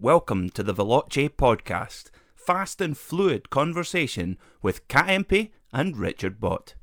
Welcome to the Veloce podcast, fast and fluid conversation with Kat Impey and Richard Bott.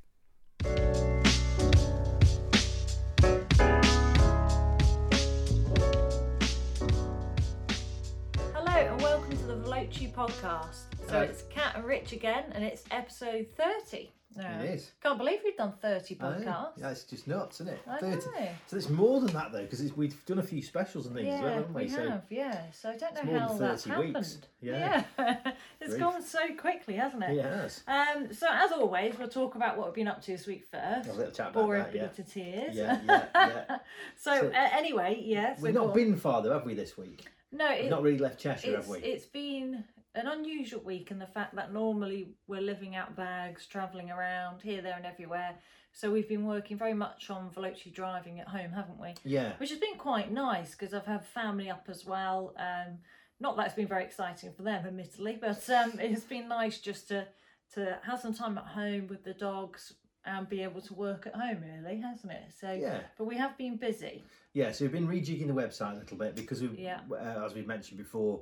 Hello and welcome to the Veloce podcast. So it's Kat and Rich again, and it's episode 30. now. It is. Can't believe we've done 30 I know. podcasts. Yeah, it's just nuts, isn't it? I 30. know. So it's more than that though, because we've done a few specials and things as well, Yeah, haven't we? we so have, yeah. So I don't it's know more how than that's 30 happened. weeks. Yeah. Yeah. it's gone so quickly, hasn't it? yeah, it has. Um, so as always, we'll talk about what we've been up to this week first. A little chat about Bore that, yeah. to tears. Yeah, yeah, yeah. so, So- uh, anyway, yes. We've not been far though, have we, this week? No, We've it, not really left Cheshire, have we? it's been an unusual week in the fact that normally we're living out bags, travelling around here, there, and everywhere. So we've been working very much on Veloce driving at home, haven't we? Yeah. Which has been quite nice because I've had family up as well. Um, not that it's been very exciting for them, admittedly, but um, it's been nice just to to have some time at home with the dogs and be able to work at home, really, hasn't it? So, Yeah. but we have been busy. Yeah, so we've been rejigging the website a little bit because we, Yeah. uh, as we've mentioned before,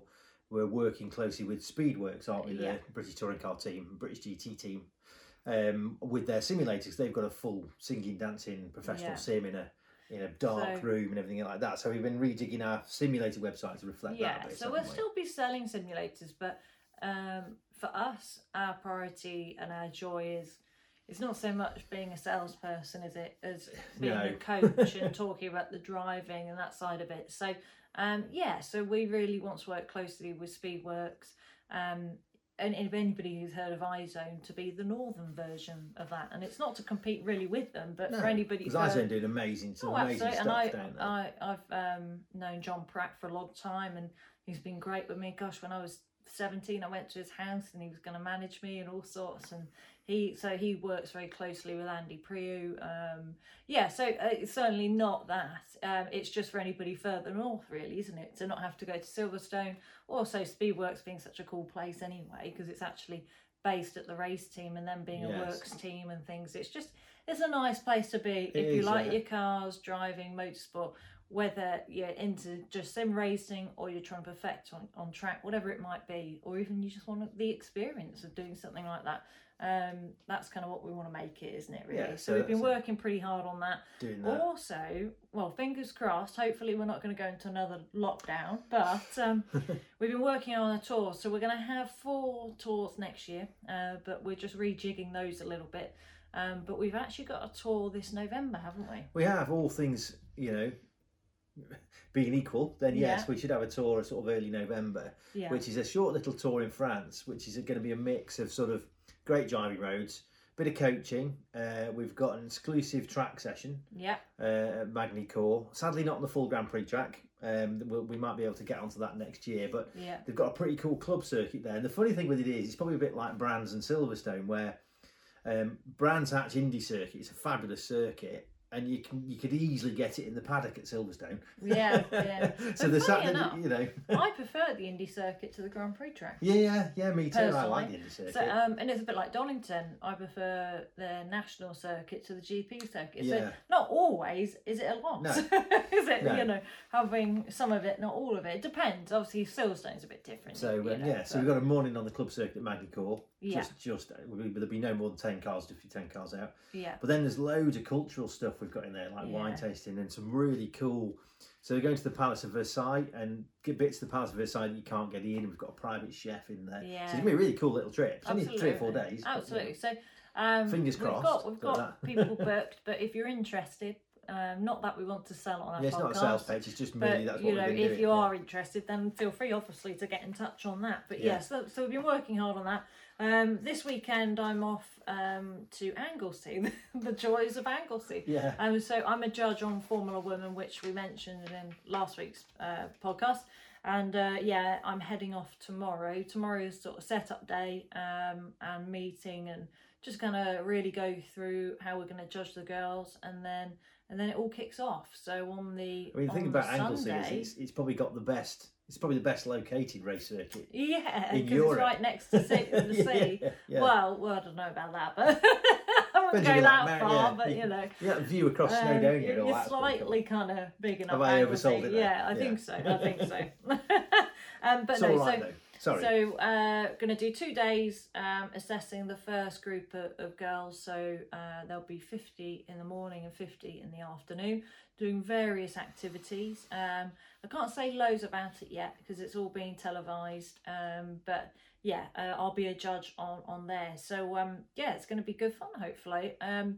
we're working closely with Speedworks, aren't we? Yeah. The British Touring Car team, British GT team, um, with their simulators. They've got a full singing, dancing, professional Yeah. sim in a in a dark So- room and everything like that. So we've been redigging our simulator website to reflect that. yeah so we'll we? still be selling simulators but um, for us our priority and our joy is it's not so much being a salesperson is it as being a coach and talking about the driving and that side of it so um, yeah so we really want to work closely with speedworks um, and if anybody who's heard of iZone to be the northern version of that and it's not to compete really with them but for anybody because iZone doing amazing, some Oh, amazing absolutely. stuff And I, down there. I, I've um, known John Pratt for a long time, and he's been great with me. Gosh, when I was seventeen, I went to his house, and he was going to manage me and all sorts. And he, so he works very closely with Andy Priaulx. Um, yeah, so uh, it's certainly not that. Um, it's just for anybody further north, really, isn't it? To not have to go to Silverstone. Also, Speedworks being such a cool place anyway, because it's actually based at the race team and then being a works team and things. It's just it's a nice place to be It if you is, like yeah. your cars, driving, motorsport, whether you're into just sim racing or you're trying to perfect on, on track, whatever it might be, or even you just want the experience of doing something like that. Um, that's kind of what we want to make it, isn't it? Really. Yeah, so we've been working pretty hard on that. doing that. Also, well, fingers crossed. Hopefully, we're not going to go into another lockdown. But um, we've been working on a tour, so we're going to have four tours next year. Uh, but we're just rejigging those a little bit. Um, but we've actually got a tour this November, haven't we? We have all things, you know, being equal. Then yes, Yeah. we should have a tour of sort of early November, Yeah. which is a short little tour in France, which is going to be a mix of sort of great driving roads, bit of coaching. Uh, we've got an exclusive track session yeah. uh, at Magny Cours. Sadly, not on the full Grand Prix track. Um, we, we might be able to get onto that next year, but Yeah. they've got a pretty cool club circuit there. And the funny thing with it is, it's probably a bit like Brands and Silverstone, where um, Brands Hatch Indy Circuit is a fabulous circuit, and you can you could easily get it in the paddock at Silverstone. Yeah, yeah. so the Saturday, you know, I prefer the Indy circuit to the Grand Prix track. yeah, yeah, yeah, me too. I like the Indy circuit. So, um, and it's a bit like Donington. I prefer the national circuit to the GP circuit. Yeah. So, not always is it a lot. No. is it? No. You know, having some of it, not all of it. It depends. Obviously, Silverstone's a bit different. So um, know, yeah, so we've got a morning on the club circuit at Magny Cours. Yeah. Just, just uh, there'll be- no more than ten cars, just a few ten cars out. yeah, But then there's loads of cultural stuff we've got in there, like wine tasting and some really cool. So we're going to the Palace of Versailles and get bits of the Palace of Versailles that you can't get in. We've got a private chef in there. Yeah. So it's gonna be a really cool little trip. It's only three or four Absolutely. days. but, you know. Absolutely. So, um, Fingers We've got, we've got got people booked, but if you're interested, um, not that we want to sell on our Yeah, it's podcast. not a sales page. It's just merely But that's you know, if doing. you yeah. are interested, then feel free, obviously, to get in touch on that. But Yeah. yeah, so, so we've been working hard on that. Um, this weekend, I'm off um, to Anglesey, the joys of Anglesey. Yeah. Um, so I'm a judge on Formula Women, which we mentioned in last week's uh, podcast. And uh, yeah, I'm heading off tomorrow. Tomorrow is sort of setup day um, and meeting and just gonna really go through how we're gonna judge the girls and then and then it all kicks off. So on the I mean, the thing about the Anglesey is it's, it's probably got the best. It's probably the best located race circuit. Yeah, because it's right next to sea, the sea. Yeah, yeah. Well, well, I don't know about that, but I wouldn't go that like far. yeah. But you know, yeah, view across um, Snowdonia you're that. slightly kind of big enough. Have I oversold it? Yeah, I think so. I think so. Um, but It's no, right so though. Sorry. so uh, going to do two days um, assessing the first group of, of girls. So uh, there'll be 50 in the morning and 50 in the afternoon, doing various activities. Um, I can't say loads about it yet because it's all being televised. Um, but yeah, uh, I'll be a judge on on there. So um, yeah, it's going to be good fun. Hopefully, um,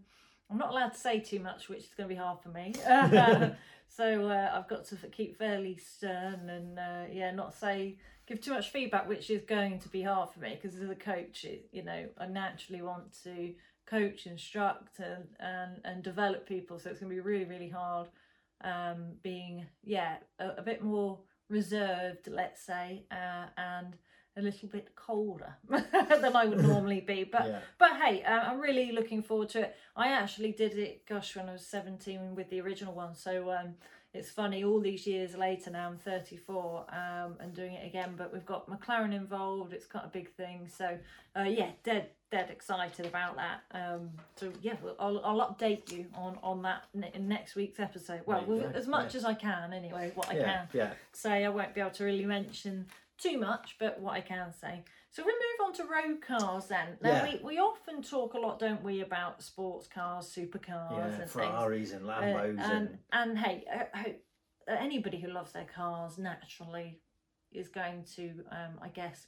I'm not allowed to say too much, which is going to be hard for me. so uh, I've got to keep fairly stern and uh, yeah, not say give too much feedback, which is going to be hard for me because as a coach, you know, I naturally want to coach, instruct, and and and develop people. So it's going to be really really hard. Um, being yeah a, a bit more reserved, let's say, uh, and a little bit colder than I would normally be. But Yeah. but hey, uh, I'm really looking forward to it. I actually did it, gosh, when I was 17 with the original one. So um, it's funny, all these years later now, I'm 34 um, and doing it again. But we've got McLaren involved. It's quite a big thing. So uh, yeah, dead dead excited about that. Um, so yeah, I'll, I'll update you on on that in next week's episode. Well, as much yeah. as I can anyway. What I yeah, can yeah. say. I won't be able to really mention too much, but what I can say. So we move on to road cars then. Now Yeah. we, we often talk a lot, don't we, about sports cars, supercars, Yeah, and things. Ferraris and Uh, Lambos and, and and hey, uh, uh, anybody who loves their cars naturally is going to, um, I guess,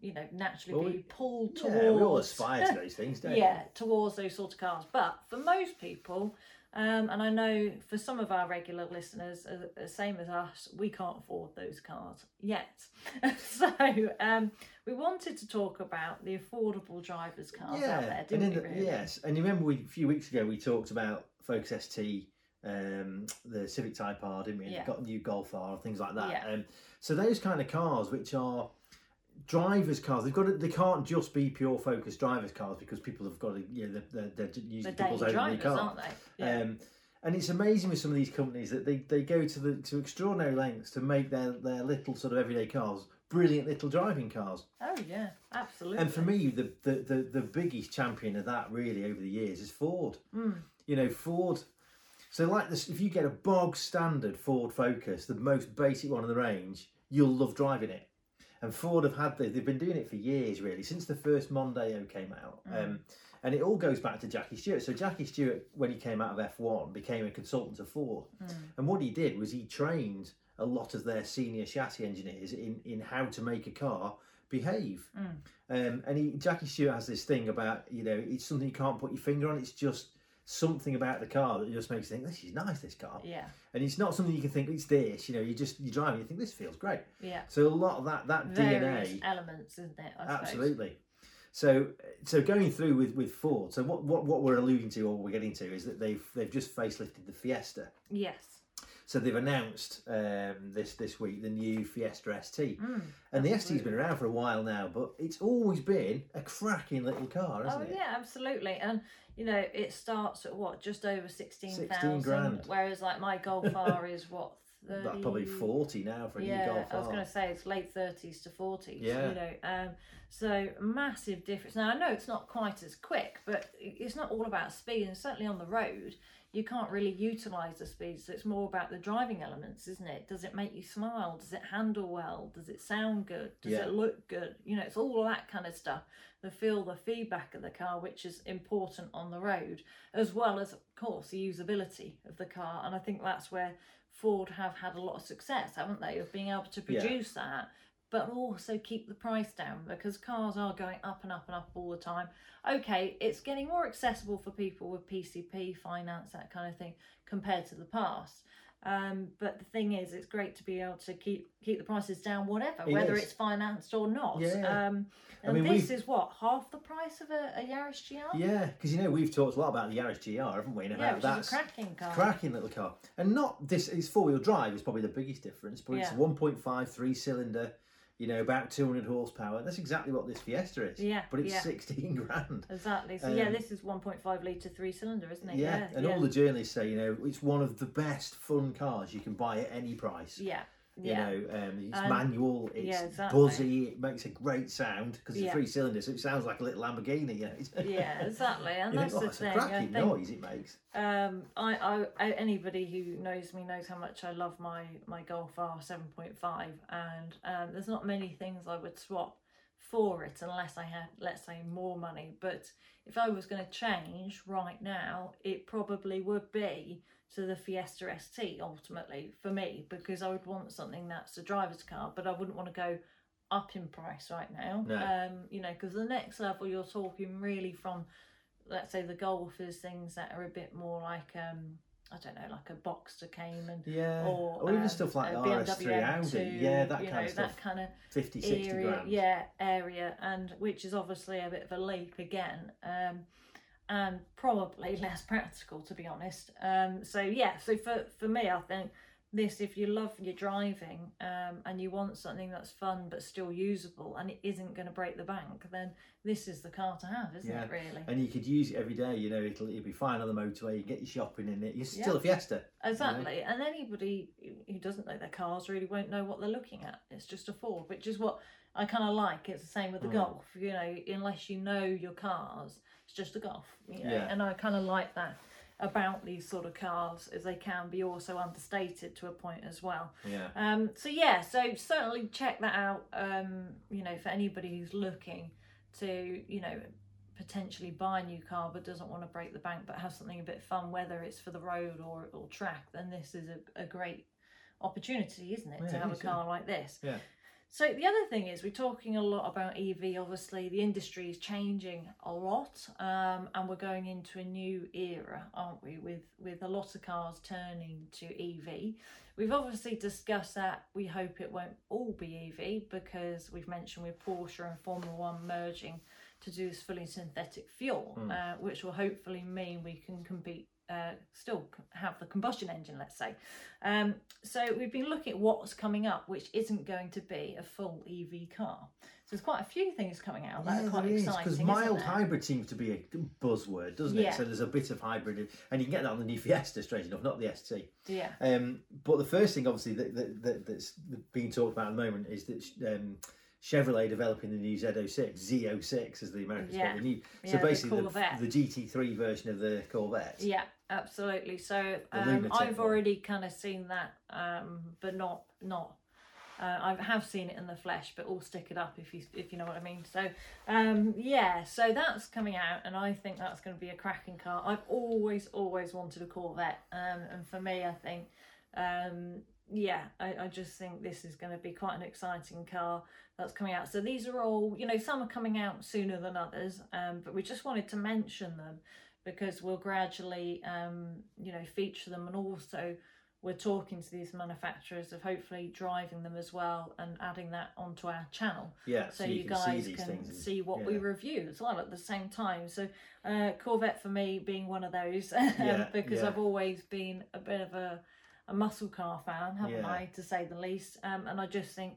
you know, naturally Well, be we- pulled yeah, we all towards aspire to those things, don't yeah, towards those sort of cars. But for most people, um, and I know for some of our regular listeners, uh, same as us, we can't afford those cars yet. so um, we wanted to talk about the affordable drivers' cars out there, didn't in we? the- really? yes, and you remember we, a few weeks ago we talked about Focus ST, um, the Civic Type R, didn't we? And Yeah. Got new Golf R, things like that. Yeah. Um, so those kind of cars, which are drivers' cars, they've got to, they can't just be pure Focus drivers' cars because people have got to, you know, they're, they're, they're using The people's only drivers, car. aren't they? Yeah. Um, and it's amazing with some of these companies that they, they go to the to extraordinary lengths to make their, their little sort of everyday cars brilliant little driving cars. oh yeah, absolutely. And for me, the, the, the, the biggest champion of that really over the years is Ford. You know, Ford. So, like this, if you get a bog standard Ford Focus, the most basic one in the range, you'll love driving it. And Ford have had this, they've been doing it for years, really, since the first Mondeo came out. Um, and it all goes back to Jackie Stewart. So, Jackie Stewart, when he came out of F1, became a consultant to Ford. And what he did was he trained a lot of their senior chassis engineers in, in how to make a car behave. Um, and he, Jackie Stewart has this thing about, you know, it's something you can't put your finger on. It's just something about the car that just makes you think, this is nice, this car. yeah, And it's not something you can think, it's this, you know, you just, you drive and you think, this feels great. yeah. So a lot of that, that Various DNA, elements, isn't it? I suppose. absolutely. So, so going through with, with Ford, so what, what, what we're alluding to or what we're getting to is that they've, they've just facelifted the Fiesta. Yes. So they've announced um, this this week the new Fiesta ST, Mm, and the ST's been around for a while now, but it's always been a cracking little car, hasn't Oh it? Oh yeah, absolutely. And you know, it starts at what, just over sixteen 16 thousand. grand. Whereas like my Golf R is what 30... Like probably forty now for a yeah, new Golf I was going to say it's late thirties to forties. Yeah. You know, um, so massive difference. Now I know it's not quite as quick, but it's not all about speed, and certainly on the road. You can't really utilise the speed, so it's more about the driving elements, isn't it? Does it make you smile? Does it handle well? Does it sound good? Does Yeah. it look good? You know, it's all that kind of stuff. The feel, the feedback of the car, which is important on the road, as well as, of course, the usability of the car. And I think that's where Ford have had a lot of success, haven't they, of being able to Yeah. produce that, but also keep the price down because cars are going up and up and up all the time. Okay, it's getting more accessible for people with PCP, finance, that kind of thing, compared to the past. Um, but the thing is, it's great to be able to keep keep the prices down, whatever, It whether is. it's financed or not. Yeah. Um, I and mean, this we've- is what half the price of a, a Yaris GR. Yeah, because you know we've talked a lot about the Yaris GR, haven't we? And Yeah, about which that's is a cracking car. cracking little car, and not this. It's four wheel drive is probably the biggest difference, but it's Yeah. one point five three cylinder. You know, about two hundred horsepower. That's exactly what this Fiesta is. Yeah, but it's yeah. sixteen grand. Exactly. So yeah, Um, this is 1.5 litre three cylinder, isn't it? Yeah, Yeah. and yeah. all the journalists say, you know, it's one of the best fun cars you can buy at any price. yeah. Yeah. You know, um, it's And- manual. It's yeah, exactly. buzzy. It makes a great sound because it's Yeah. three cylinders. So it sounds like a little Lamborghini. You know? yeah, exactly, and that's oh, the it's thing. a I cracking think noise it makes. um, I, I, I, anybody who knows me knows how much I love my my Golf R seven point five, and um, there's not many things I would swap for it unless I had, let's say, more money. But if I was going to change right now, it probably would be to the Fiesta ST ultimately for me because I would want something that's a driver's car, but I wouldn't want to go up in price right now. No. Um, you know, because the next level you're talking really from let's say the golfers things that are a bit more like um I don't know, like a Boxster Cayman Yeah. or, Or, even um, stuff like the RS3 BMW Audi. M2, Yeah, that kind know, of stuff. That kind of 50, 60 area, grand. yeah, area, and which is obviously a bit of a leap again, um, and probably less practical to be honest. Um, so yeah, so for for me, I think this if you love your driving um, and you want something that's fun but still usable and it isn't going to break the bank, then this is the car to have, isn't Yeah. it? Really. And you could use it every day, you know, it'll, it'll be fine on the motorway, you get your shopping in it. You're still Yeah. a Fiesta. Exactly, and anybody who doesn't know their cars really won't know what they're looking at. It's just a Ford, which is what I kind of like. It's the same with the Mm. Golf, you know, unless you know your cars, it's just a Golf, you know, Yeah. and I kind of like that about these sort of cars, as they can be also understated to a point as well. Yeah. Um, so yeah, so certainly check that out. Um, you know, for anybody who's looking to, you know, potentially buy a new car but doesn't want to break the bank but have something a bit fun, whether it's for the road or, or track, then this is a, a great opportunity, isn't it, Yeah, to have a car like this. Yeah. So the other thing is we're talking a lot about EV. Obviously, the industry is changing a lot, um, and we're going into a new era, aren't we? With with a lot of cars turning to EV. We've obviously discussed that. We hope it won't all be EV because we've mentioned with Porsche and Formula One merging to do this fully synthetic fuel, Mm. uh, which will hopefully mean we can compete. Uh, still have the combustion engine, let's say. Um, so we've been looking at what's coming up, which isn't going to be a full EV car. So there's quite a few things coming out that are quite exciting. because mild hybrid seems to be a buzzword, doesn't it? Yeah. So there's a bit of hybrid, in- and you can get that on the new Fiesta, strange enough, not the ST. Yeah, Um, but the first thing, obviously, that, that, that that's being talked about at the moment is that um, Chevrolet developing the new Z06, Z06 as the Americans call Yeah. it. The new, Yeah, so the basically, the, Corvette. the GT3 version of the Corvette. yeah, absolutely. So um, I've already kind of seen that, um, but not not. Uh, I have seen it in the flesh, but all stick it up if you if you know what I mean. So um, yeah, so that's coming out, and I think that's going to be a cracking car. I've always always wanted a Corvette, um, and for me, I think um, yeah, I, I just think this is going to be quite an exciting car that's coming out. So these are all, you know, some are coming out sooner than others, um, but we just wanted to mention them because we'll gradually, um, you know, feature them and also we're talking to these manufacturers of hopefully driving them as well and adding that onto our channel Yeah, so, you, guys see can and- see what we review as well at the same time. So uh, Corvette for me being one of those Yeah, because yeah. I've always been a bit of a, a muscle car fan, haven't Yeah. I, to say the least. Um, and I just think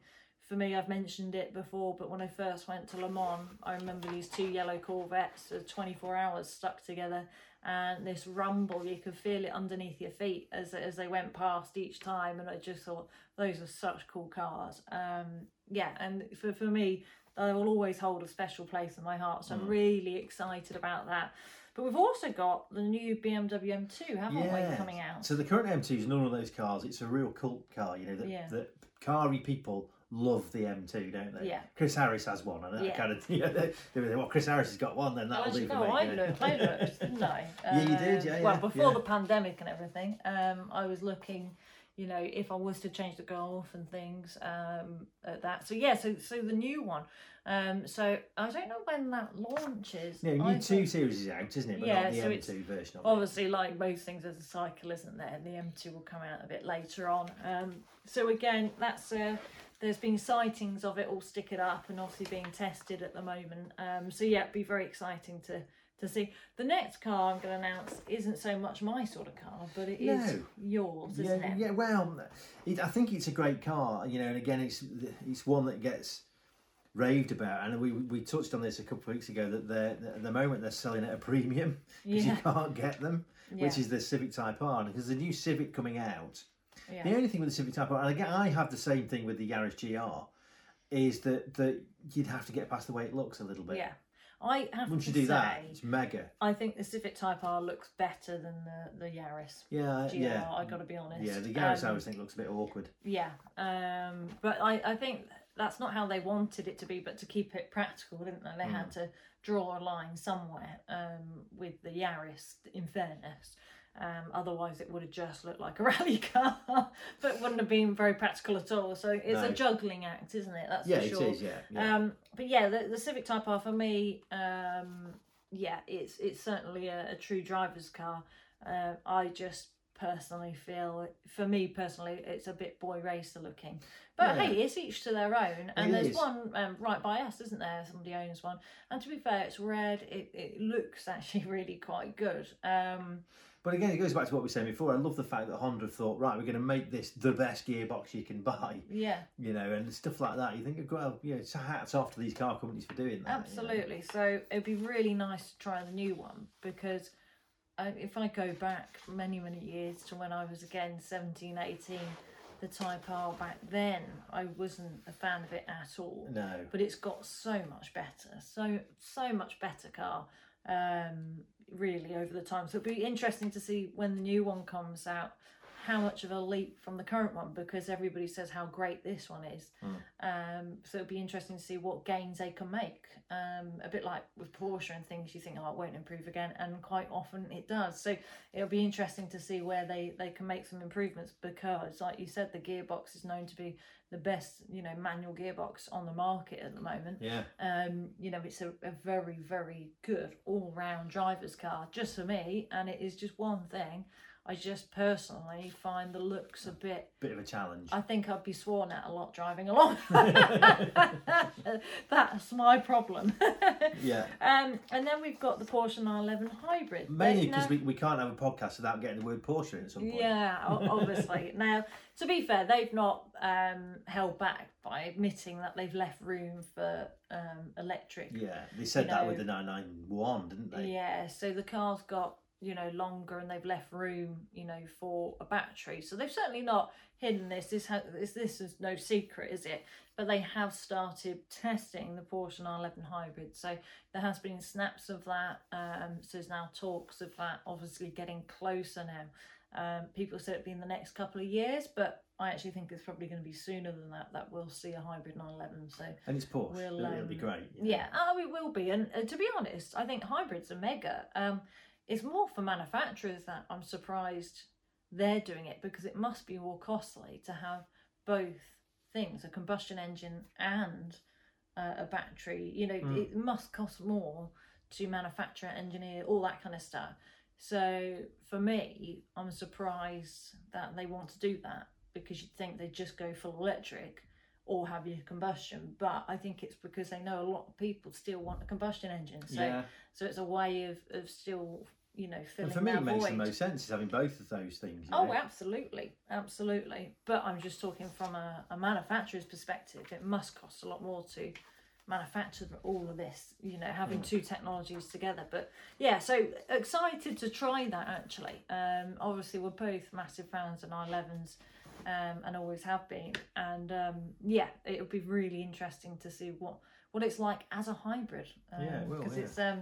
for me, I've mentioned it before, but when I first went to Le Mans, I remember these two yellow Corvettes, uh, 24 hours stuck together, and this rumble, you could feel it underneath your feet as as they went past each time, and I just thought those are such cool cars. Um, yeah, and for for me, they will always hold a special place in my heart. So I'm Mm. really excited about that. But we've also got the new BMW M2, haven't Yeah. we, coming out? So the current M2 is none of those cars. It's a real cult car. You know that Yeah. that carry people love the M2, don't they? Yeah. Chris Harris has one, and Yeah. kind of you know, they, they were, well, Chris Harris has got one, then that'll do for know, me. I looked, I looked, didn't I? Yeah, you did, Uh, yeah, Well, yeah, before yeah. the pandemic and everything, um, I was looking, you know, if I was to change the golf and things, um, at that. So yeah, so so the new one. Um, so I don't know when that launches. Yeah, new two series is out, isn't it? But Yeah, not the so M2 it's version of it. Obviously, like most things, there's a cycle, isn't there? The M2 will come out a bit later on. Um, so again, that's uh, there's been sightings of it all stick it up and obviously being tested at the moment. Um, so yeah, it'd be very exciting to to see. The next car I'm going to announce isn't so much my sort of car, but it is No. yours, yeah, isn't it? yeah. Well, it, I think it's a great car, you know, and again, it's it's one that gets raved about, and we we touched on this a couple of weeks ago that they're at the moment they're selling at a premium because Yeah. you can't get them, Yeah. which is the Civic Type R, because the new Civic coming out Yeah. The only thing with the Civic Type R, and again, I have the same thing with the Yaris GR, is that that you'd have to get past the way it looks a little bit. Yeah. I have Once to you do say, that, it's mega. I think the Civic Type R looks better than the, the Yaris. Yeah, GR, yeah. I got to be honest. Yeah, the Yaris I Um, always think looks a bit awkward. Yeah, um, but I, I think that's not how they wanted it to be, but to keep it practical, didn't they? They Hmm. had to draw a line somewhere um, with the Yaris, in fairness. Um, otherwise, it would have just looked like a rally car, but wouldn't have been very practical at all. So it's No. a juggling act, isn't it? That's Yeah, for sure. is. Yeah, yeah. Um, but yeah, the, the Civic Type R for me, um, yeah, it's it's certainly a, a true driver's car. Uh, I just personally feel, for me personally, it's a bit boy racer looking. But Yeah. hey, it's each to their own. And It there's is. one um, right by us, isn't there? Somebody owns one. And to be fair, it's red. It, it looks actually really quite good. Um, But again, it goes back to what we were saying before. I love the fact that Honda thought, right, we're going to make this the best gearbox you can buy, yeah. you know, and stuff like that. You think, well, yeah, it's hats off to these car companies for doing that. you know. Absolutely. So it'd be really nice to try the new one because uh, if I go back many, many years to when I was again 17, 18, the Type R back then, I wasn't a fan of it at all. No. But it's got so much better, so so much better car, um, really over the time. So it'll be interesting to see when the new one comes out, how much of a leap from the current one because everybody says how great this one is. Um, so it'd be interesting to see what gains they can make. Um, a bit like with Porsche and things, you think, oh, it won't improve again, and quite often it does. So it'll be interesting to see where they they can make some improvements because, like you said, the gearbox is known to be the best, you know, manual gearbox on the market at the moment. Yeah. Um, you know, it's a, a very, very good all round driver's car just for me, and it is just one thing. I just personally find the looks a bit. Bit of a challenge. I think I'd be sworn at a lot driving along. That's my problem. yeah. Um, and then we've got the Porsche 911 hybrid. Mainly because we, we can't have a podcast without getting the word Porsche in at some point. yeah, obviously. now, to be fair, they've not um, held back by admitting that they've left room for um, electric. Yeah. They said that know- with the 991, didn't they? Yeah, so the car's got you know longer, and they've left room, you know, for a battery. So they've certainly not hidden this. This ha- this this is no secret, is it? But they have started testing the Porsche 911 hybrid. So there has been snaps of that. Um, so there's now talks of that, obviously getting closer now. Um, people said it'd be in the next couple of years, but I actually think it's probably going to be sooner than that. That we'll see a hybrid 911. So And it's Porsche. We'll, it'll, it'll be um, great. know. yeah, oh, it will be. And uh, to be honest, I think hybrids are mega. It's more for manufacturers that I'm surprised they're doing it because it must be more costly to have both things a combustion engine and uh, a battery. You know, Mm. it must cost more to manufacture, engineer, all that kind of stuff. So for me, I'm surprised that they want to do that because you'd think they'd just go full electric or have your combustion. But I think it's because they know a lot of people still want a combustion engine. So yeah. so it's a way of, of still, you know, filling And for me, it makes void. the most sense is having both of those things. Oh, know. absolutely, absolutely. But I'm just talking from a, a manufacturer's perspective. It must cost a lot more to manufacture all of this, you know, having Mm. two technologies together. But yeah, so excited to try that actually. Um, obviously, we're both massive fans of 911s um, and always have been. And um, yeah, it would be really interesting to see what, what it's like as a hybrid. Um, Yeah, it Because yeah. it's, um,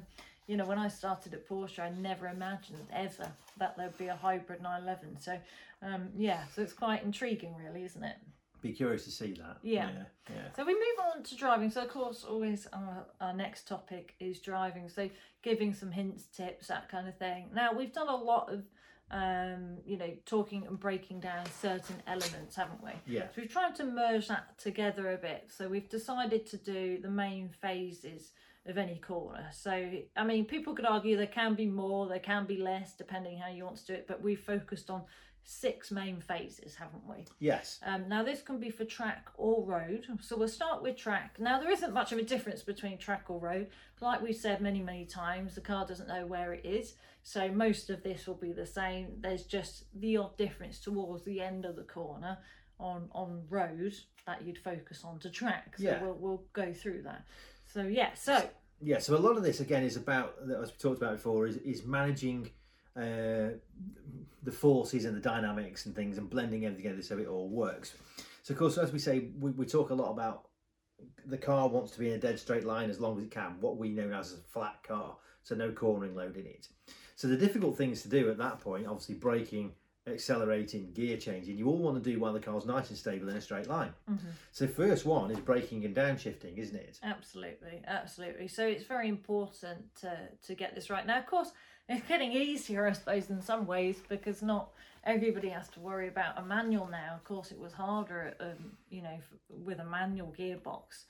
you know, when I started at Porsche, I never imagined ever that there'd be a hybrid 911. So, um, yeah, so it's quite intriguing, really, isn't it? Be curious to see that. Yeah. Yeah. yeah. So we move on to driving. So of course, always our, our next topic is driving. So giving some hints, tips, that kind of thing. Now we've done a lot of, um, you know, talking and breaking down certain elements, haven't we? Yeah. So we've tried to merge that together a bit. So we've decided to do the main phases of any corner. So I mean, people could argue there can be more, there can be less, depending how you want to do it. But we've focused on six main phases, haven't we? Yes. Um, now this can be for track or road. So we'll start with track. Now there isn't much of a difference between track or road. Like we've said many, many times, the car doesn't know where it is. So most of this will be the same. There's just the odd difference towards the end of the corner on on road that you'd focus on to track. So Yeah. we'll we'll go through that. So yeah, so Yeah, so a lot of this again is about, as we talked about before, is, is managing uh, the forces and the dynamics and things and blending everything together so it all works. So, of course, as we say, we, we talk a lot about the car wants to be in a dead straight line as long as it can, what we know as a flat car, so no cornering load in it. So, the difficult things to do at that point, obviously braking, accelerating, gear changing, you all want to do while the car's nice and stable in a straight line. Mm-hmm. So, first one is braking and downshifting, isn't it? Absolutely, absolutely. So it's very important to to get this right. Now, of course, it's getting easier, I suppose, in some ways because not everybody has to worry about a manual now. Of course, it was harder, um, you know, f- with a manual gearbox.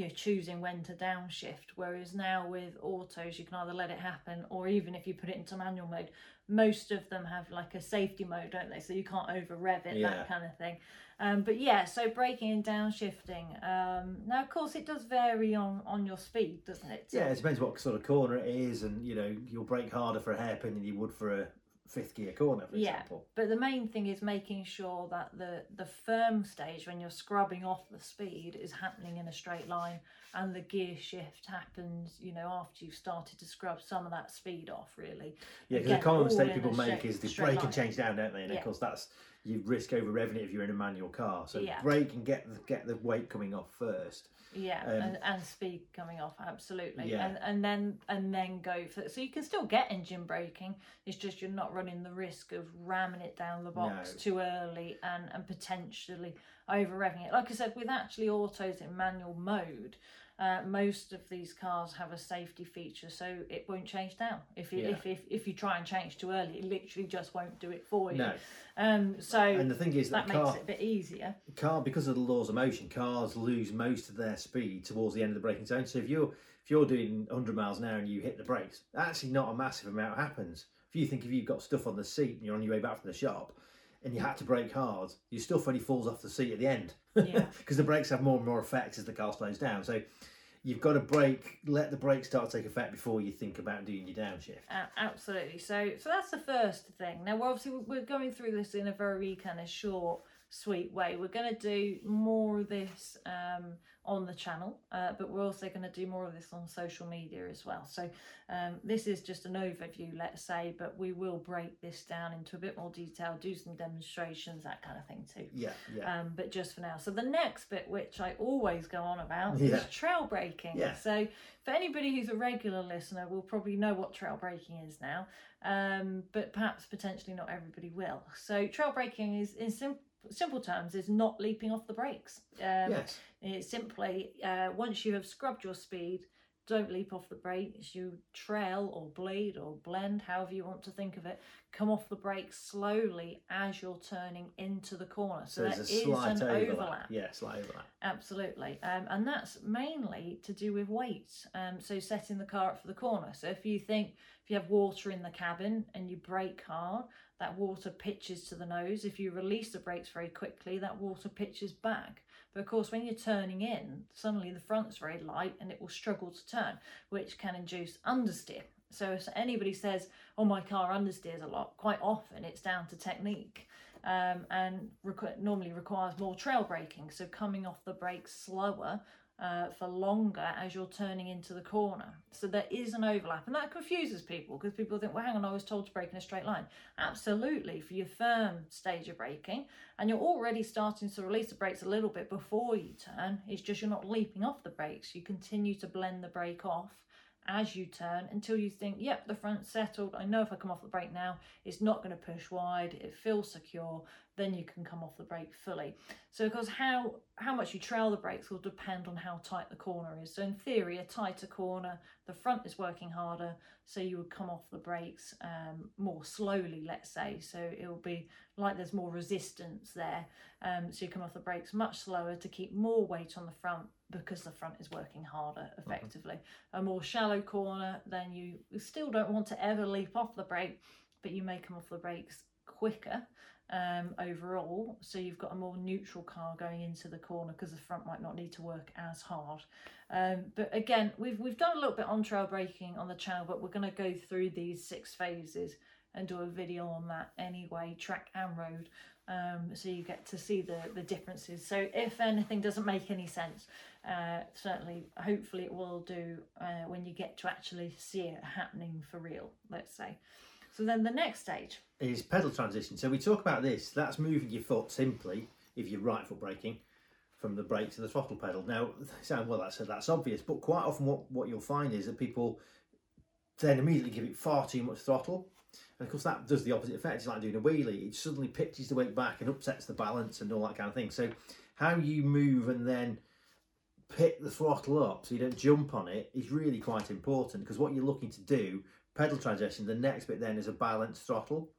You're choosing when to downshift, whereas now with autos, you can either let it happen, or even if you put it into manual mode, most of them have like a safety mode, don't they? So you can't over rev it, Yeah. that kind of thing. Um, but yeah, so braking and downshifting. Um, now, of course, it does vary on on your speed, doesn't it? Yeah, it depends what sort of corner it is, and you know, you'll brake harder for a hairpin than you would for a fifth gear corner, for Yeah. example. But the main thing is making sure that the the firm stage when you're scrubbing off the speed is happening in a straight line, and the gear shift happens, you know, after you've started to scrub some of that speed off. Really. Yeah, because the common mistake people make is they brake line. and change down, don't they? And Yeah. of course, that's you risk over revving it if you're in a manual car. So Yeah. brake and get the, get the weight coming off first. Yeah, Um, and, and speed coming off absolutely, Yeah. and and then and then go for so you can still get engine braking. It's just you're not running the risk of ramming it down the box No. too early and and potentially over revving it. Like I said, with actually autos in manual mode, uh, most of these cars have a safety feature, so it won't change down. If you Yeah. if, if if you try and change too early, it literally just won't do it for you. No, Um. So and the thing is that that, makes car, it a bit easier. car because of the laws of motion, cars lose most of their speed towards the end of the braking zone. So if you're if you're doing 100 miles an hour and you hit the brakes, actually not a massive amount happens. If you think if you've got stuff on the seat and you're on your way back from the shop, and you had to brake hard, your stuff only falls off the seat at the end. Yeah. because the brakes have more and more effect as the car slows down. So you've got to brake, let the brakes start to take effect before you think about doing your downshift. A- absolutely. So, so that's the first thing. Now, we're obviously we're going through this in a very kind of short, sweet way. We're going to do more of this um, on the channel, uh, but we're also going to do more of this on social media as well. So, um, this is just an overview, let's say, but we will break this down into a bit more detail, do some demonstrations, that kind of thing too. Yeah, yeah. Um, but just for now. So the next bit, which I always go on about, Yeah. is trail breaking. Yeah. So for anybody who's a regular listener, will probably know what trail breaking is now, um, but perhaps potentially not everybody will. So trail breaking is, in sim- simple terms, is not leaping off the brakes. Um, yes. it's simply uh, once you have scrubbed your speed, don't leap off the brakes. You trail or bleed or blend, however you want to think of it. Come off the brakes slowly as you're turning into the corner. So, So there is slight an overlap. overlap. Yeah, slight overlap. Absolutely. Um, and that's mainly to do with weight. Um, so setting the car up for the corner. So if you think, if you have water in the cabin and you brake hard, that water pitches to the nose. If you release the brakes very quickly, that water pitches back. But of course, when you're turning in, suddenly the front's very light and it will struggle to turn, which can induce understeer. So if anybody says, "Oh, my car understeers a lot," quite often it's down to technique, um, and requ- normally requires more trail braking. So coming off the brakes slower uh, for longer as you're turning into the corner. So there is an overlap, and that confuses people because people think, "Well, hang on, I was told to brake in a straight line." Absolutely, for your firm stage of braking, and you're already starting to release the brakes a little bit before you turn. It's just you're not leaping off the brakes. You continue to blend the brake off as you turn until you think, yep, the front's settled. I know if I come off the brake now, it's not going to push wide. It feels secure. Then you can come off the brake fully. So, because how how much you trail the brakes will depend on how tight the corner is. So, in theory, a tighter corner, the front is working harder, so you would come off the brakes um, more slowly. Let's say, so it will be like there's more resistance there. Um, so you come off the brakes much slower to keep more weight on the front because the front is working harder effectively. A more shallow corner, then you still don't want to ever leap off the brake, but you may come off the brakes quicker um, overall. So you've got a more neutral car going into the corner because the front might not need to work as hard. Um, but again, we've we've done a little bit on trail braking on the channel, but we're going to go through these six phases and do a video on that anyway, track and road. Um, so you get to see the the differences. So if anything doesn't make any sense, uh, certainly, hopefully, it will do uh, when you get to actually see it happening for real. Let's say. So then the next stage. is pedal transition. So we talk about this. That's moving your foot simply, if you're right foot braking, from the brake to the throttle pedal. Now, sound well, that's that's obvious, but quite often what what you'll find is that people then immediately give it far too much throttle. And of course, that does the opposite effect. It's like doing a wheelie. It suddenly pitches the weight back and upsets the balance and all that kind of thing. So, how you move and then pick the throttle up so you don't jump on it is really quite important because what you're looking to do, pedal transition, the next bit then is a balanced throttle.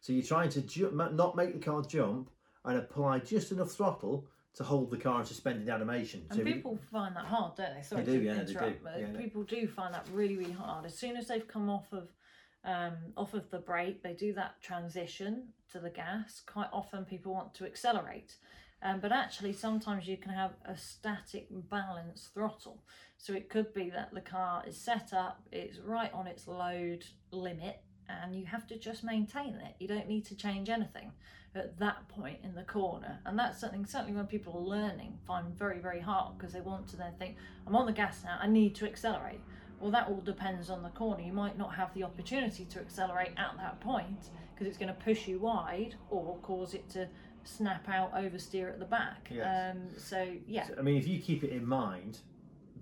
So you're trying to ju- not make the car jump and apply just enough throttle to hold the car in suspended animation. And so people find that hard, don't they? Sorry They do, yeah, they do. Yeah, people do find that really, really hard. As soon as they've come off of um, off of the brake, they do that transition to the gas. Quite often, people want to accelerate, um, but actually, sometimes you can have a static balance throttle. So it could be that the car is set up, it's right on its load limit, and you have to just maintain it. You don't need to change anything at that point in the corner. And that's something certainly when people are learning find very, very hard because they want to then think, I'm on the gas now, I need to accelerate. Well, that all depends on the corner. You might not have the opportunity to accelerate at that point because it's going to push you wide or cause it to snap out oversteer at the back. Yes. Um, so, yeah. I mean, if you keep it in mind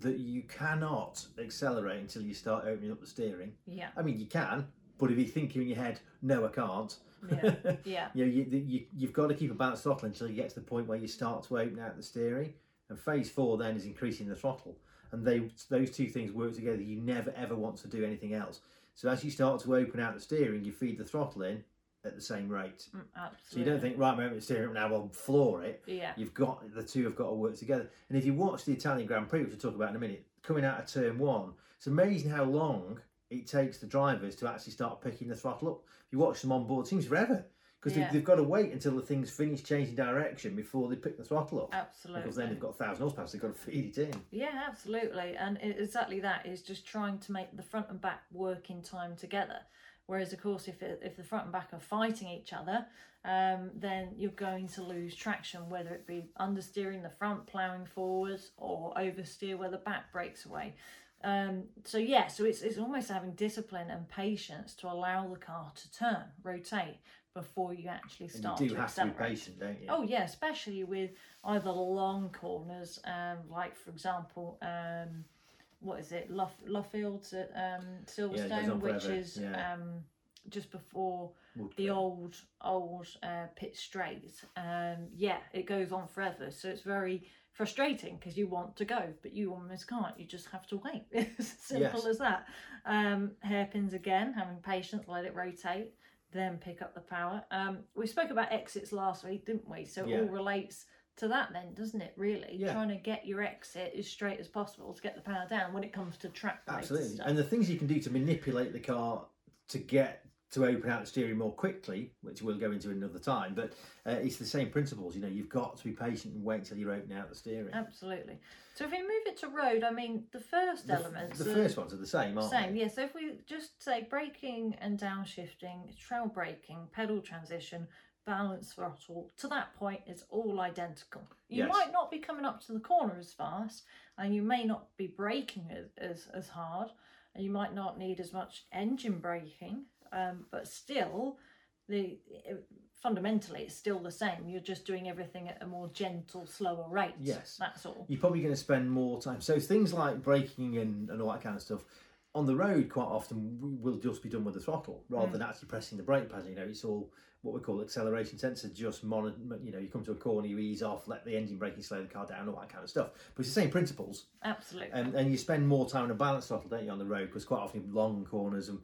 that you cannot accelerate until you start opening up the steering. yeah. I mean, you can, but if you think in your head, no, I can't. Yeah. Yeah. you know, you, you, you've got to keep a balanced throttle until you get to the point where you start to open out the steering. And phase four then is increasing the throttle. And they those two things work together. You never ever want to do anything else. So as you start to open out the steering, you feed the throttle in at the same rate. Mm, So you don't think, right, the steering up now, I'll floor it. Yeah. You've got the two have got to work together. And if you watch the Italian Grand Prix, which we'll talk about in a minute, coming out of turn one, it's amazing how long it takes the drivers to actually start picking the throttle up. If you watch them on board, it seems forever because Yeah. they've, got to wait until the thing's finished changing direction before they pick the throttle up. Absolutely. Because then they've got a thousand horsepower, so they've got to feed it in. Yeah, absolutely. And exactly that is just trying to make the front and back work in time together. Whereas, of course, if if the front and back are fighting each other, um, then you're going to lose traction, whether it be understeering the front, ploughing forwards, or oversteer where the back breaks away. Um, so yeah, so it's it's almost having discipline and patience to allow the car to turn, rotate before you actually start you do to have to be patient, don't you? Oh yeah, especially with either long corners, um, like for example, um, what is it, Luff, Luffields at um, Silverstone, on which is yeah. um, just before the old old uh, pit straight. Um, yeah, it goes on forever, so it's very frustrating because you want to go, but you almost can't. You just have to wait. It's as simple Yes. as that. Um, hairpins again, having patience, let it rotate, then pick up the power. Um, we spoke about exits last week, didn't we? So it Yeah. all relates to that then, doesn't it? Really, Yeah. trying to get your exit as straight as possible to get the power down when it comes to track Absolutely. stuff. And the things you can do to manipulate the car to get to open out the steering more quickly, which we'll go into another time, but uh, it's the same principles. You know, you've got to be patient and wait until you're opening out the steering. Absolutely. So if we move it to road, I mean, the first The, elements. the are first ones are the same, aren't Same, they? yeah. So if we just say braking and downshifting, trail braking, pedal transition, balance throttle, to that point, it's all identical. You Yes. might not be coming up to the corner as fast, and you may not be braking as, as, as hard, and you might not need as much engine braking, um, but still, the fundamentally it's still the same. You're just doing everything at a more gentle, slower rate. Yes. that's all. You're probably going to spend more time. So things like braking and, and all that kind of stuff on the road quite often we will just be done with the throttle rather Mm. than actually pressing the brake pedal. You know, it's all what we call acceleration sensor. Just monitor. You know, you come to a corner, you ease off, let the engine braking slow the car down, all that kind of stuff. But it's the same principles. Absolutely. and, and you spend more time on a balance throttle, don't you, on the road? Because quite often long corners and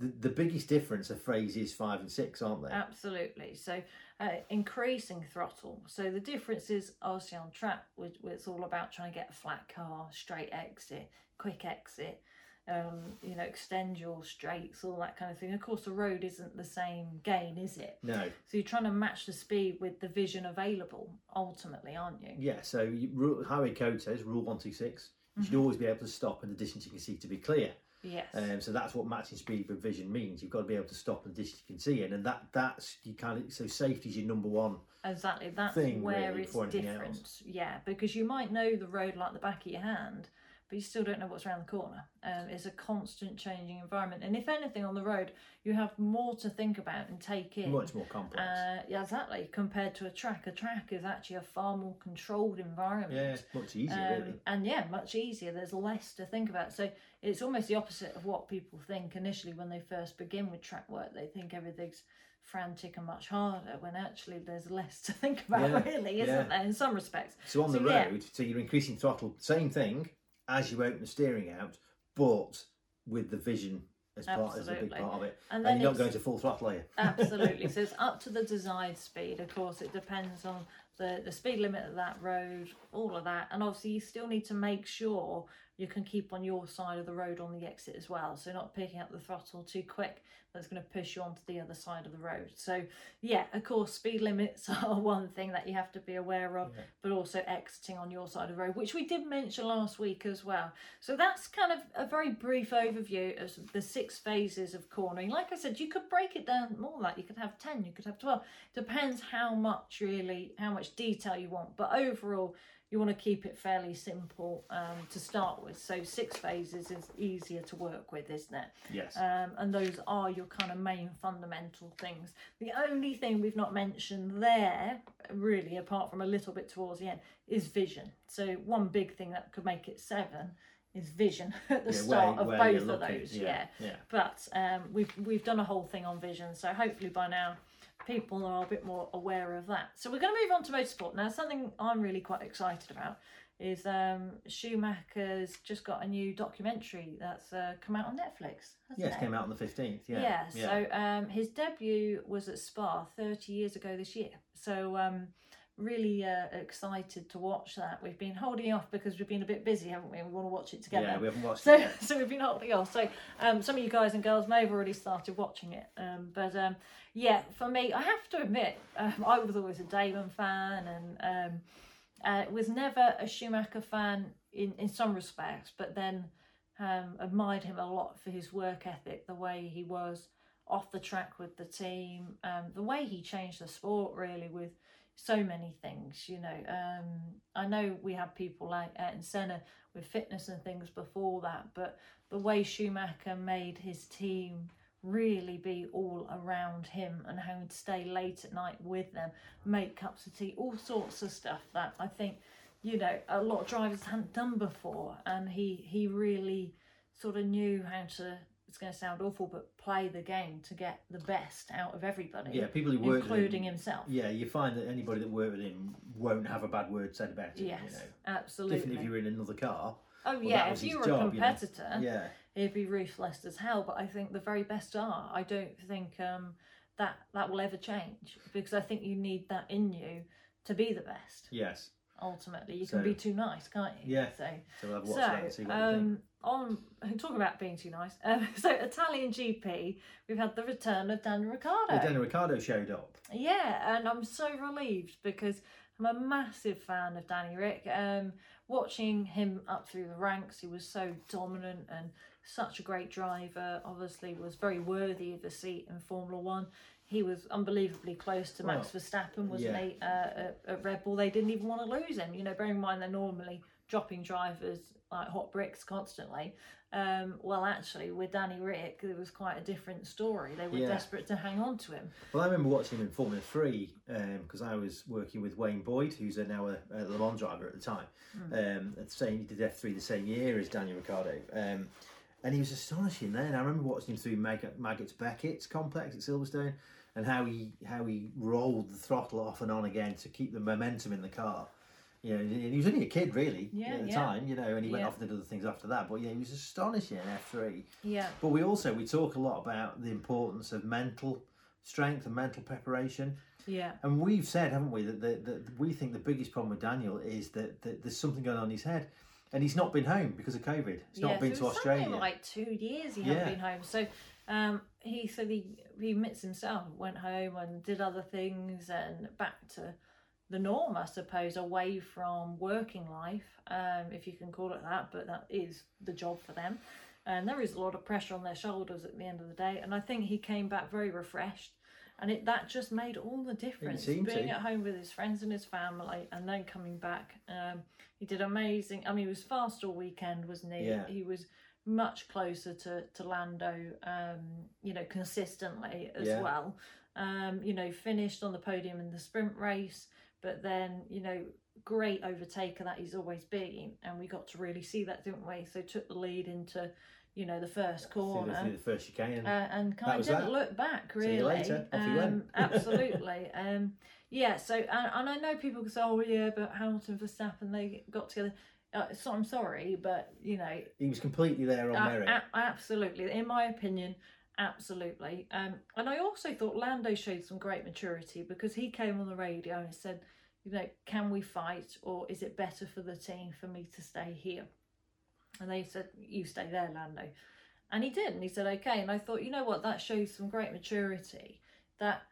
the, the biggest difference are phases five and six, aren't they? Absolutely. So, uh, increasing throttle. So the difference is obviously on track, it's all about trying to get a flat car, straight exit, quick exit. Um, you know, extend your straights, all that kind of thing. Of course, the road isn't the same gain, is it? no, So you're trying to match the speed with the vision available, ultimately, aren't you? yeah. So you, highway code says rule one two six. You should always be able to stop in the distance you can see to be clear. Yes. Um, so that's what matching speed with vision means. You've got to be able to stop in the distance you can see in, and that that's you kind of so safety is your number one. Exactly. That's thing, where really, it's different. else. Yeah, because you might know the road like the back of your hand, but you still don't know what's around the corner. Um, it's a constant changing environment, and if anything on the road, you have more to think about and take in. Much more complex. Uh, yeah, exactly. Compared to a track, a track is actually a far more controlled environment. yeah, much easier, Um, really. And yeah, much easier. There's less to think about. So it's almost the opposite of what people think initially when they first begin with track work. They think everything's frantic and much harder when actually there's less to think about, Yeah, really, isn't yeah. there, in some respects? So on the so, yeah. road, so you're increasing throttle, same thing as you open the steering out, but with the vision as part as a big Absolutely. part of it. And And, then you're not it's- going to full throttle, are you? Absolutely. so it's up to the desired speed. Of course, it depends on the, the speed limit of that road, all of that. And obviously, you still need to make sure you can keep on your side of the road on the exit as well. So, not picking up the throttle too quick, that's going to push you onto the other side of the road. So, yeah, of course, speed limits are one thing that you have to be aware of, but also exiting on your side of the road, which we did mention last week as well. So, that's kind of a very brief overview of the six phases of cornering. Like I said, you could break it down more like you could have 10, you could have 12. Depends how much really, how much detail you want. But overall, you want to keep it fairly simple um, to start with. So, six phases is easier to work with, isn't it? Yes. Um, and those are your kind of main fundamental things. The only thing we've not mentioned there, really, apart from a little bit towards the end, is vision. So, one big thing that could make it seven is vision at the Yeah, start where- of where both of looking, those. yeah, Yeah. yeah. But um, we've we've done a whole thing on vision, so hopefully by now people are a bit more aware of that. So we're going to move on to motorsport now. Something I'm really quite excited about is um, Schumacher's just got a new documentary that's uh, come out on Netflix. Hasn't Yes, it? came out on the 15th. Yeah. Yeah, so um, his debut was at Spa 30 years ago this year. So um, really uh, excited to watch that. We've been holding off because we've been a bit busy, haven't we? We want to watch it together. yeah, we haven't watched So, it yet. so we've been holding off. So, um, some of you guys and girls may have already started watching it. Um, but um, yeah, for me, I have to admit, um, I was always a Damon fan and um, uh, was never a Schumacher fan in, in some respects, but then um, admired him a lot for his work ethic, the way he was off the track with the team, um, the way he changed the sport really with so many things. You know, um, I know we had people like Ayrton Senna with fitness and things before that, but the way Schumacher made his team really be all around him and how he'd stay late at night with them, make cups of tea, all sorts of stuff that I think, you know, a lot of drivers hadn't done before. And he, he really sort of knew how to, it's going to sound awful, but play the game to get the best out of everybody. Yeah, people who work with including him- himself. Yeah, you find that anybody that worked with him won't have a bad word said about him. Yes, You know. absolutely. Different if you're in another car. Oh that yeah, if you were a job, you know. competitor, Yeah. it'd be ruthless as hell. But I think the very best are. I don't think um, that that will ever change because I think you need that in you to be the best. Yes. Ultimately, you So- can be too nice, can't you? Yeah. So, So we'll have a watch that and see so what you think. um, on talk about being too nice. Um, so Italian GP, we've had the return of Daniel Ricciardo. Yeah, Daniel Ricciardo showed up. Yeah, and I'm so relieved because I'm a massive fan of Danny Rick. Um, watching him up through the ranks, he was so dominant and such a great driver. Obviously, was very worthy of a seat in Formula One. He was unbelievably close to Max Verstappen, wasn't yeah. he? Uh, at, at Red Bull, they didn't even want to lose him. You know, bearing in mind they're normally dropping drivers like hot bricks constantly. Um, well, actually, with Danny Rick, it was quite a different story. They were Yeah. desperate to hang on to him. Well, I remember watching him in Formula 3 because I was working with Wayne Boyd, who's a, now a, a Le Mans driver at the time. Um, at the same, he did F3 the same year as Daniel Ricciardo. Um, and he was astonishing then. I remember watching him through Mag- Maggotts Becketts complex at Silverstone and how he how he rolled the throttle off and on again to keep the momentum in the car. You know, and he was only a kid really Yeah, at the yeah. time, you know, and he went Yeah. off and did other things after that. But yeah, he was astonishing in F3. Yeah. But we also we talk a lot about the importance of mental strength and mental preparation. Yeah. And we've said, haven't we, that, that, that we think the biggest problem with Daniel is that, that there's something going on in his head. And he's not been home because of COVID. He's yeah, not been so to Australia. Like two years he Yeah. hadn't been home. So um, he said he, he admits himself went home and did other things and back to the norm, I suppose, away from working life, um, if you can call it that. But that is the job for them, and there is a lot of pressure on their shoulders at the end of the day. And I think he came back very refreshed. and it that just made all the difference. Being to. at home with his friends and his family, and then coming back, um, he did amazing. I mean, he was fast all weekend, wasn't he? Yeah. He was much closer to to Lando, um, you know, consistently as Yeah. well. Um, you know, finished on the podium in the sprint race, but then you know, great overtaker that he's always been, and we got to really see that, didn't we? So took the lead into, you know, the first corner. the first chicane. Uh, and kind of didn't that. look back See really. you later. Off he um, went. absolutely. Um, yeah. So and, and I know people can say, "Oh yeah, but Hamilton Verstappen they got together." Uh, so I'm sorry, but you know, he was completely there on a- merit. a- absolutely, in my opinion, absolutely. Um, and I also thought Lando showed some great maturity because he came on the radio and said, "You know, can we fight, or is it better for the team for me to stay here?" And they said, "You stay there, Lando." And he did, and he said, "Okay." And I thought, you know what, that shows some great maturity. That